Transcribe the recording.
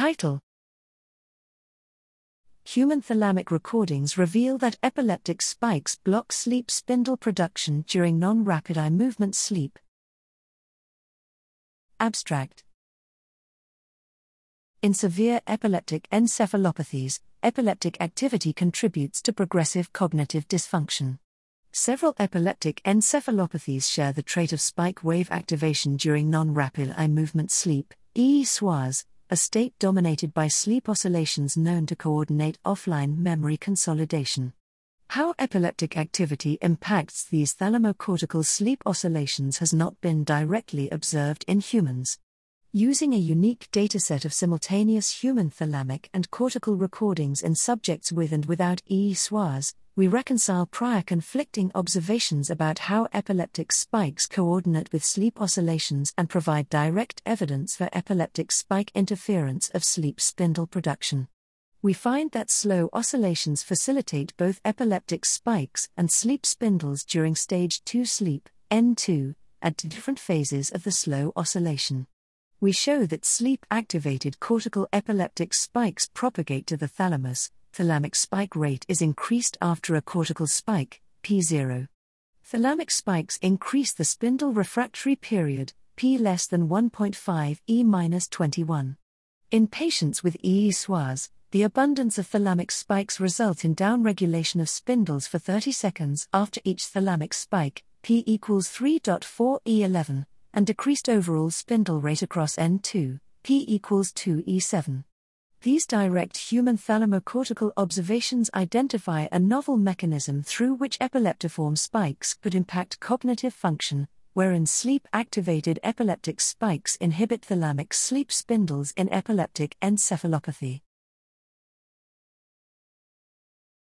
Title Human thalamic recordings reveal that epileptic spikes block sleep spindle production during non rapid eye movement sleep. Abstract In severe epileptic encephalopathies, epileptic activity contributes to progressive cognitive dysfunction. Several epileptic encephalopathies share the trait of spike wave activation during non rapid eye movement sleep, EE-SWAS, a state dominated by sleep oscillations known to coordinate offline memory consolidation. How epileptic activity impacts these thalamocortical sleep oscillations has not been directly observed in humans. Using a unique dataset of simultaneous human thalamic and cortical recordings in subjects with and without EE-SWAS, we reconcile prior conflicting observations about how epileptic spikes coordinate with sleep oscillations and provide direct evidence for epileptic spike interference of sleep spindle production. We find that slow oscillations facilitate both epileptic spikes and sleep spindles during stage 2 sleep, N2, at different phases of the slow oscillation we show that sleep activated cortical epileptic spikes propagate to the thalamus. Thalamic spike rate is increased after a cortical spike, P0. Thalamic spikes increase the spindle refractory period, P less than 1.5 E 21. In patients with EE-SWAS, the abundance of thalamic spikes result in downregulation of spindles for 30 seconds after each thalamic spike, P equals 3.4 E11 and decreased overall spindle rate across N2, P equals 2E7. These direct human thalamocortical observations identify a novel mechanism through which epileptiform spikes could impact cognitive function, wherein sleep activated epileptic spikes inhibit thalamic sleep spindles in epileptic encephalopathy.